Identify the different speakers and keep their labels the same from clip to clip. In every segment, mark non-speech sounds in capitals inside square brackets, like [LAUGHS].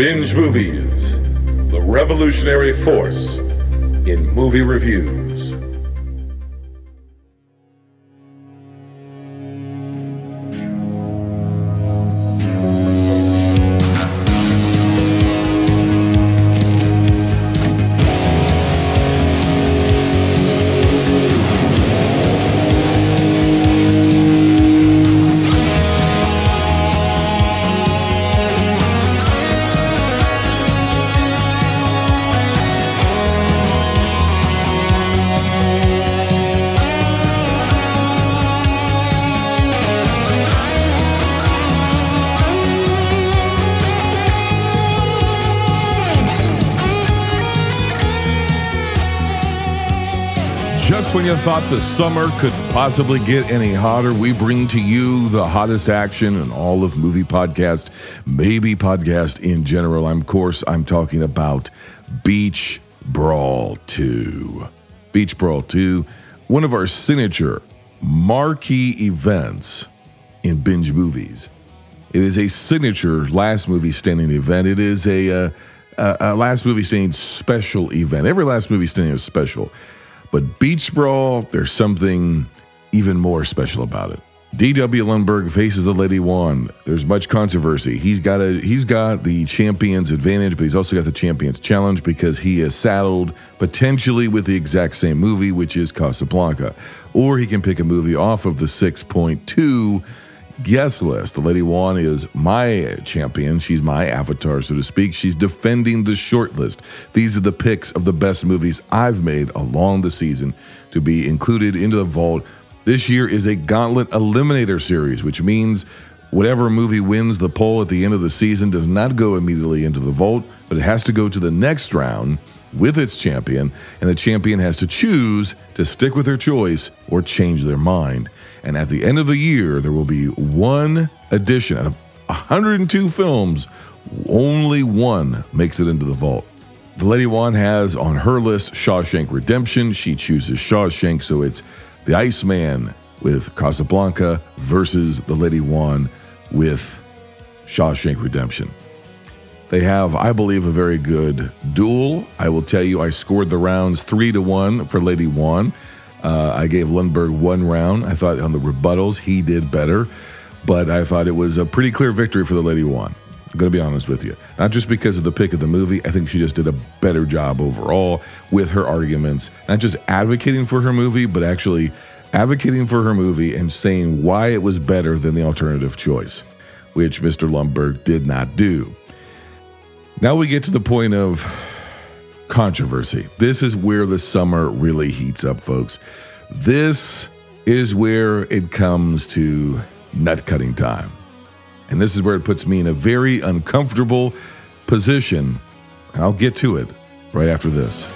Speaker 1: Binge Movies, the revolutionary force in movie reviews.
Speaker 2: You thought the summer could possibly get any hotter, we bring to you the hottest action in all of movie podcast, maybe podcast in general. I'm, of course, I'm talking about Beach Brawl 2. Beach Brawl 2, one of our signature marquee events in binge movies. It is a signature last movie standing event. It is a, uh, a, a last movie standing special event. Every last movie standing is special. But Beach Brawl, there's something even more special about it. D.W. Lundberg faces the Lady One. There's much controversy. He's got a he's got the champion's advantage, but he's also got the champion's challenge because he is saddled potentially with the exact same movie, which is Casablanca. Or he can pick a movie off of the 6.2 guest list. The Lady Wan is my champion. She's my avatar, so to speak. She's defending the short list. These are the picks of the best movies I've made along the season to be included into the vault. This year is a gauntlet eliminator series, which means whatever movie wins the poll at the end of the season does not go immediately into the vault, but it has to go to the next round with its champion, and the champion has to choose to stick with their choice or change their mind. And at the end of the year, there will be one edition out of 102 films, only one makes it into the vault. The Lady One has on her list Shawshank Redemption. She chooses Shawshank, so it's the Iceman with Casablanca versus the Lady One with Shawshank Redemption. They have, I believe, a very good duel. I will tell you, I scored the rounds three to one for Lady One. Uh, I gave Lundberg one round. I thought on the rebuttals he did better, but I thought it was a pretty clear victory for the Lady One. I'm going to be honest with you. Not just because of the pick of the movie, I think she just did a better job overall with her arguments, not just advocating for her movie, but actually advocating for her movie and saying why it was better than the alternative choice, which Mr. Lundberg did not do. Now we get to the point of controversy. This is where the summer really heats up, folks. This is where it comes to nut cutting time. And this is where it puts me in a very uncomfortable position. And I'll get to it right after this.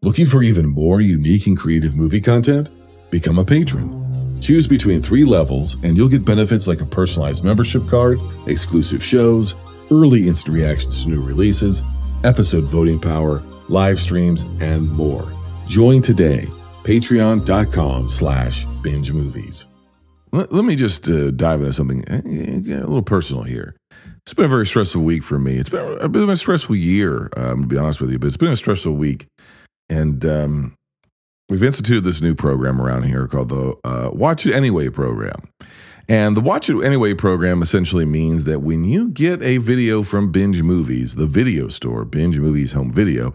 Speaker 2: Looking for even more unique and creative movie content? Become a patron. Choose between three levels, and you'll get benefits like a personalized membership card, exclusive shows, early instant reactions to new releases, episode voting power, live streams, and more. Join today. Patreon.com slash binge movies. Let, let me just uh, dive into something uh, a little personal here. It's been a very stressful week for me. It's been a a stressful year, um, to be honest with you, but it's been a stressful week. And um, we've instituted this new program around here called the uh, Watch It Anyway program. And the Watch It Anyway program essentially means that when you get a video from Binge Movies, the video store, Binge Movies Home Video,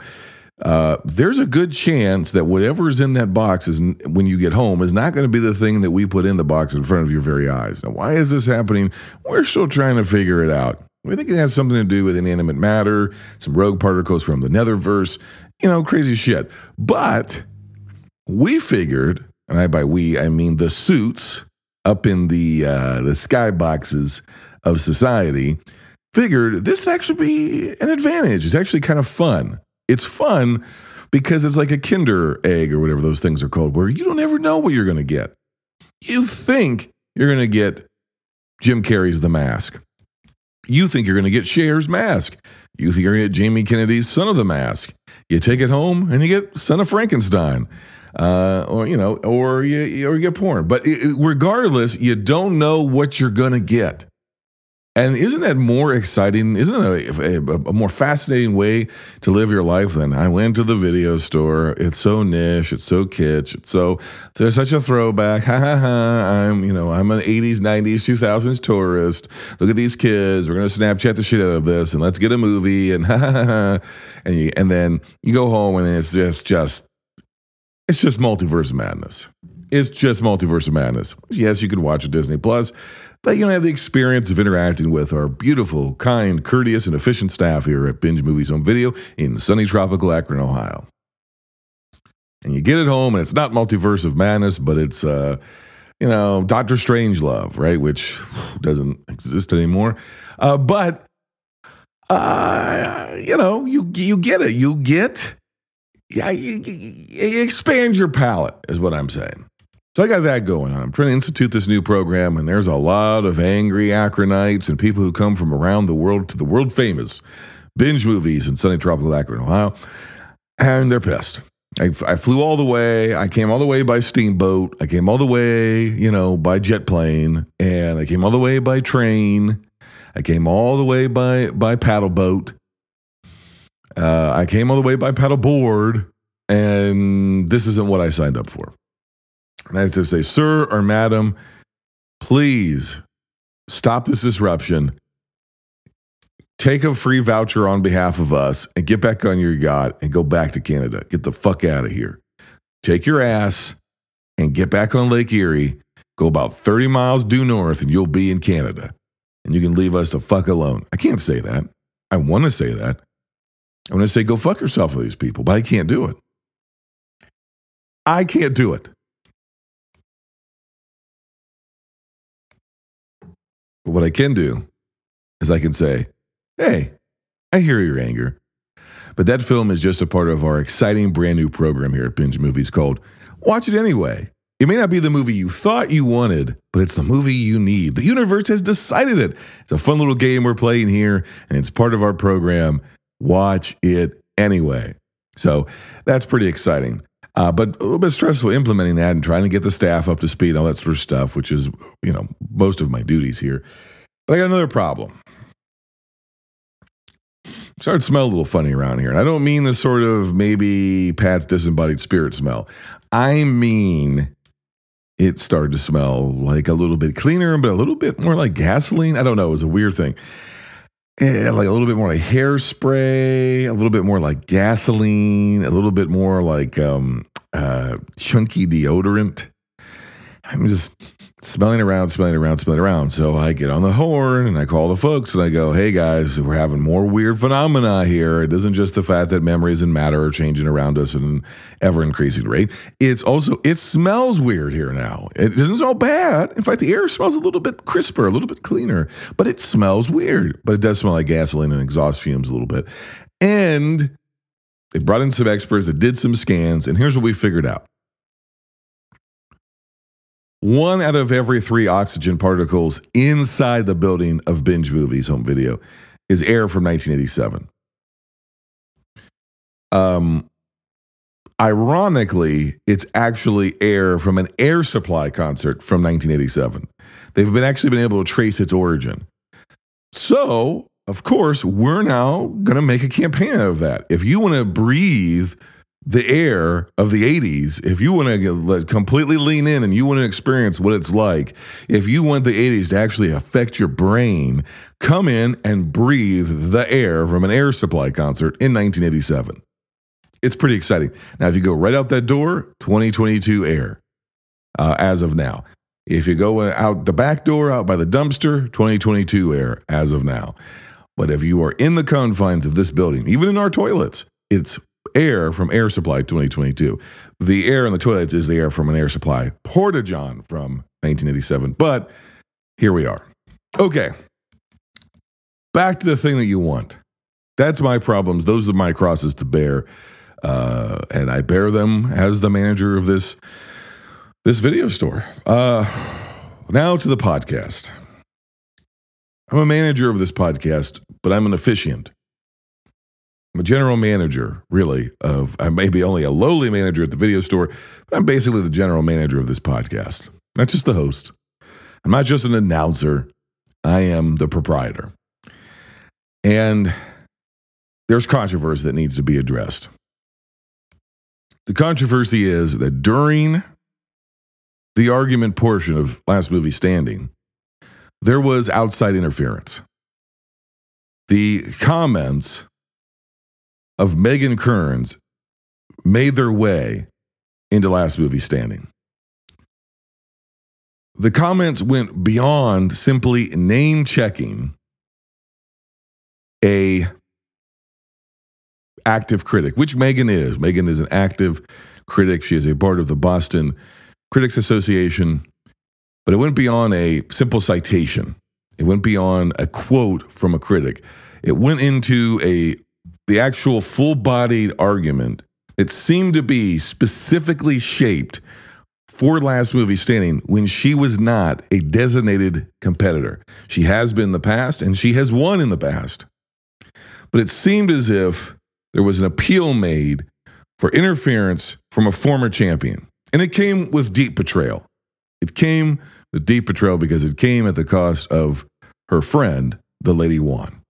Speaker 2: uh, there's a good chance that whatever's in that box is when you get home is not going to be the thing that we put in the box in front of your very eyes. Now, why is this happening? We're still trying to figure it out. We think it has something to do with inanimate matter, some rogue particles from the Netherverse, you know, crazy shit. But we figured, and I by we I mean the suits up in the uh, the skyboxes of society, figured this would actually be an advantage. It's actually kind of fun. It's fun because it's like a Kinder egg or whatever those things are called, where you don't ever know what you're going to get. You think you're going to get Jim Carrey's The Mask. You think you're going to get Cher's Mask. You think you're going to get Jamie Kennedy's Son of the Mask. You take it home and you get Son of Frankenstein. uh, or you know, or you or you get porn. But regardless, you don't know what you're gonna get. And isn't that more exciting? Isn't it a, a, a, more fascinating way to live your life than I went to the video store? It's so niche, it's so kitsch, it's so there's such a throwback. [LAUGHS] Ha ha ha! I'm you know I'm an '80s, '90s, 2000s tourist. Look at these kids. We're gonna Snapchat the shit out of this, and let's get a movie. And [LAUGHS] ha ha ha! And you, and then you go home, and it's just just it's just multiverse madness. It's just multiverse of madness. Yes, you could watch a Disney Plus but you don't have the experience of interacting with our beautiful, kind, courteous, and efficient staff here at Binge Movies Home Video in sunny tropical Akron, Ohio. And you get it home, and it's not Multiverse of Madness, but it's, uh, you know, Doctor Strangelove, right? Which doesn't exist anymore. Uh, but, uh, you know, you, you get it. You get, yeah, you, you expand your palate, is what I'm saying. So I got that going on. I'm trying to institute this new program, and there's a lot of angry Akronites and people who come from around the world to the world famous binge movies in sunny tropical Akron, Ohio, and they're pissed. I, I, flew all the way. I came all the way by steamboat. I came all the way, you know, by jet plane, and I came all the way by train. I came all the way by by paddle boat. Uh, I came all the way by paddle board, and this isn't what I signed up for. And I to say, sir or madam, please stop this disruption. Take a free voucher on behalf of us and get back on your yacht and go back to Canada. Get the fuck out of here. Take your ass and get back on Lake Erie. Go about 30 miles due north and you'll be in Canada. And you can leave us the fuck alone. I can't say that. I want to say that. I want to say go fuck yourself with these people, but I can't do it. I can't do it. But what I can do is I can say, hey, I hear your anger. But that film is just a part of our exciting brand new program here at Binge Movies called Watch It Anyway. It may not be the movie you thought you wanted, but it's the movie you need. The universe has decided it. It's a fun little game we're playing here, and it's part of our program. Watch it anyway. So that's pretty exciting. Uh, but a little bit stressful implementing that and trying to get the staff up to speed and all that sort of stuff, which is, you know, most of my duties here. But I got another problem. Started to smell a little funny around here. And I don't mean the sort of maybe Pat's disembodied spirit smell. I mean it started to smell like a little bit cleaner, but a little bit more like gasoline. I don't know. It was a weird thing. Yeah, like a little bit more like hairspray, a little bit more like gasoline, a little bit more like um, uh, chunky deodorant. I'm just smelling around, smelling around, smelling around. So I get on the horn and I call the folks and I go, hey guys, we're having more weird phenomena here. It isn't just the fact that memories and matter are changing around us at an ever increasing rate. It's also, it smells weird here now. It doesn't smell bad. In fact, the air smells a little bit crisper, a little bit cleaner, but it smells weird. But it does smell like gasoline and exhaust fumes a little bit. And they brought in some experts that did some scans. And here's what we figured out one out of every three oxygen particles inside the building of binge movies home video is air from 1987. Um, ironically, it's actually air from an air supply concert from 1987. They've been actually been able to trace its origin. So, of course, we're now going to make a campaign out of that. If you want to breathe the air of the 80s, if you want to completely lean in and you want to experience what it's like, if you want the 80s to actually affect your brain, come in and breathe the air from an air supply concert in 1987. It's pretty exciting. Now, if you go right out that door, 2022 air uh, as of now. If you go out the back door, out by the dumpster, 2022 air as of now. But if you are in the confines of this building, even in our toilets, it's air from Air Supply 2022. The air in the toilets is the air from an Air Supply Porta-John from 1987. But here we are. Okay. Back to the thing that you want. That's my problems. Those are my crosses to bear. Uh, and I bear them as the manager of this this video store. Uh, now to the podcast. I'm a manager of this podcast, but I'm an officiant. I'm a general manager, really, of I may be only a lowly manager at the video store, but I'm basically the general manager of this podcast. Not just the host. I'm not just an announcer. I am the proprietor. And there's controversy that needs to be addressed. The controversy is that during the argument portion of last movie standing, there was outside interference. The comments of Megan Kearns made their way into last movie standing. The comments went beyond simply name checking a active critic, which Megan is. Megan is an active critic. She is a part of the Boston Critics Association, but it went beyond a simple citation. It went beyond a quote from a critic. It went into a the actual full-bodied argument that seemed to be specifically shaped for last movie standing when she was not a designated competitor. She has been in the past and she has won in the past. But it seemed as if there was an appeal made for interference from a former champion. And it came with deep betrayal. It came with deep betrayal because it came at the cost of her friend, the Lady One.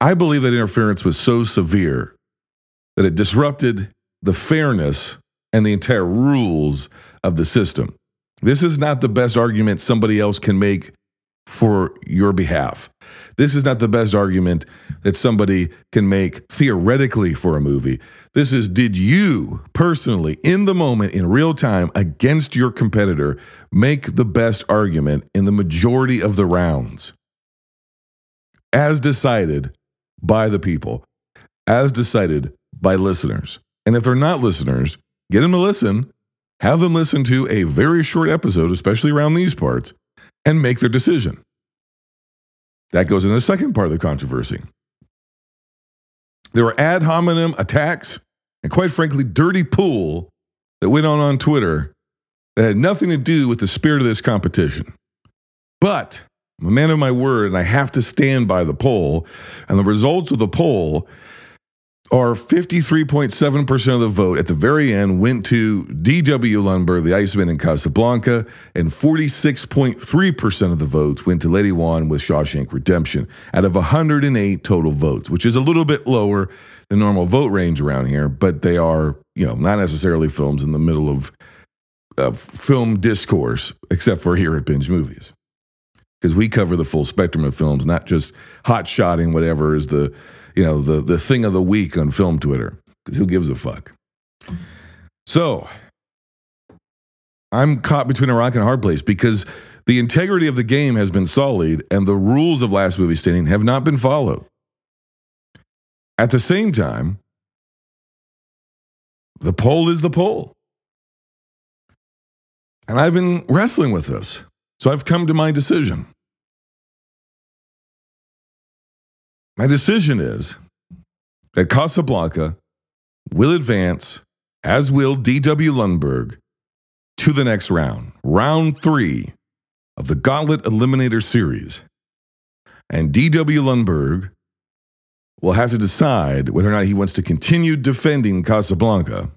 Speaker 2: I believe that interference was so severe that it disrupted the fairness and the entire rules of the system. This is not the best argument somebody else can make for your behalf. This is not the best argument that somebody can make theoretically for a movie. This is did you personally, in the moment, in real time, against your competitor, make the best argument in the majority of the rounds? As decided by the people, as decided by listeners. And if they're not listeners, get them to listen, have them listen to a very short episode, especially around these parts, and make their decision. That goes in the second part of the controversy. There were ad hominem attacks and, quite frankly, dirty pool that went on on Twitter that had nothing to do with the spirit of this competition. But I'm a man of my word, and I have to stand by the poll. And the results of the poll are 53.7% of the vote at the very end went to D.W. Lundberg, the Iceman in Casablanca, and 46.3% of the votes went to Lady One with Shawshank Redemption out of 108 total votes, which is a little bit lower than normal vote range around here, but they are, you know, not necessarily films in the middle of, of film discourse, except for here at Binge Movies. Because we cover the full spectrum of films, not just hot shotting whatever is the you know, the, the thing of the week on film Twitter. Who gives a fuck? So I'm caught between a rock and a hard place because the integrity of the game has been sullied and the rules of last movie standing have not been followed. At the same time, the poll is the poll. And I've been wrestling with this. So I've come to my decision. My decision is that Casablanca will advance, as will D.W. Lundberg, to the next round, round three of the Gauntlet Eliminator Series. And D.W. Lundberg will have to decide whether or not he wants to continue defending Casablanca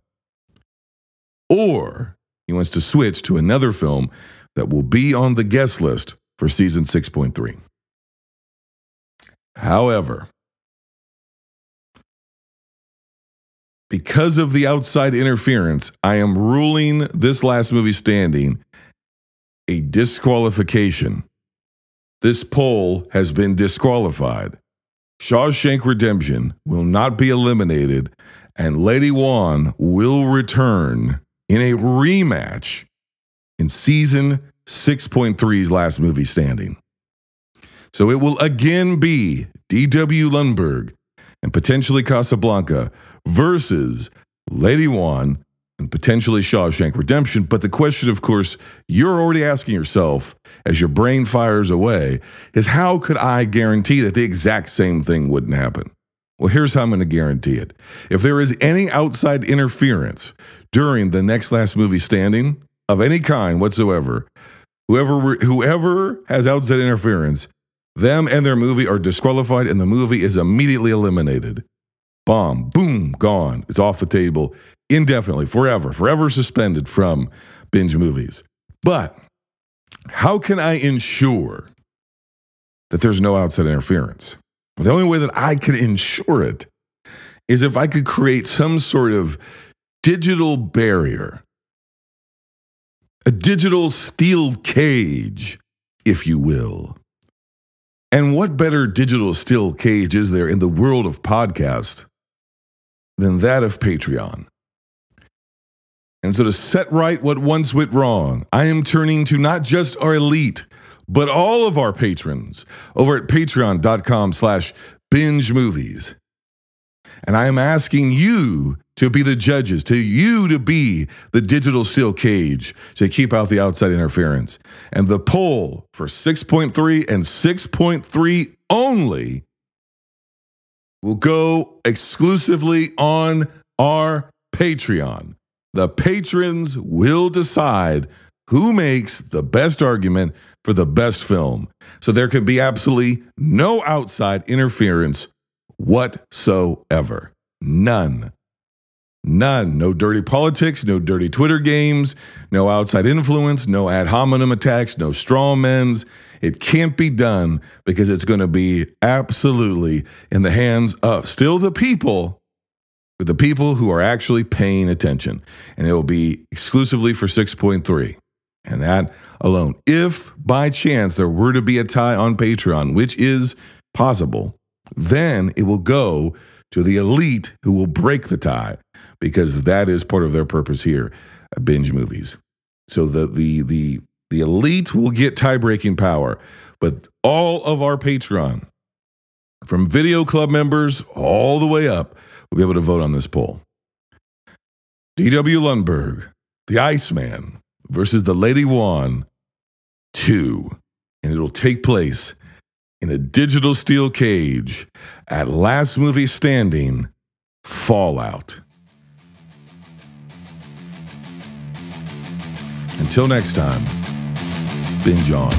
Speaker 2: or he wants to switch to another film that will be on the guest list for season 6.3. However, because of the outside interference, I am ruling this last movie standing a disqualification. This poll has been disqualified. Shawshank Redemption will not be eliminated, and Lady One will return in a rematch in season 6.3's last movie standing. So it will again be D.W. Lundberg and potentially Casablanca versus Lady One and potentially Shawshank Redemption. But the question, of course, you're already asking yourself as your brain fires away is how could I guarantee that the exact same thing wouldn't happen? Well, here's how I'm going to guarantee it. If there is any outside interference during the next last movie standing of any kind whatsoever, whoever whoever has outside interference them and their movie are disqualified, and the movie is immediately eliminated. bomb, boom, gone. It's off the table indefinitely, forever, forever suspended from binge movies. But how can I ensure that there's no outside interference? The only way that I can ensure it is if I could create some sort of digital barrier, a digital steel cage, if you will. And what better digital steel cage is there in the world of podcast than that of Patreon? And so to set right what once went wrong, I am turning to not just our elite, but all of our patrons over at patreon.com slash binge movies. And I am asking you to be the judges, to you to be the digital steel cage to keep out the outside interference. And the poll for 6.3 and 6.3 only will go exclusively on our Patreon. The patrons will decide who makes the best argument for the best film. So there could be absolutely no outside interference whatsoever. None. None. No dirty politics, no dirty Twitter games, no outside influence, no ad hominem attacks, no straw men's. It can't be done because it's going to be absolutely in the hands of still the people, but the people who are actually paying attention. And it will be exclusively for 6.3. And that alone. If by chance there were to be a tie on Patreon, which is possible, then it will go to the elite who will break the tie because that is part of their purpose here binge movies. So the, the, the, the elite will get tie breaking power, but all of our Patreon, from video club members all the way up, will be able to vote on this poll. D.W. Lundberg, the Iceman versus the Lady Wan 2. And it'll take place in a digital steel cage at Last Movie Standing Fallout. Until next time, binge on.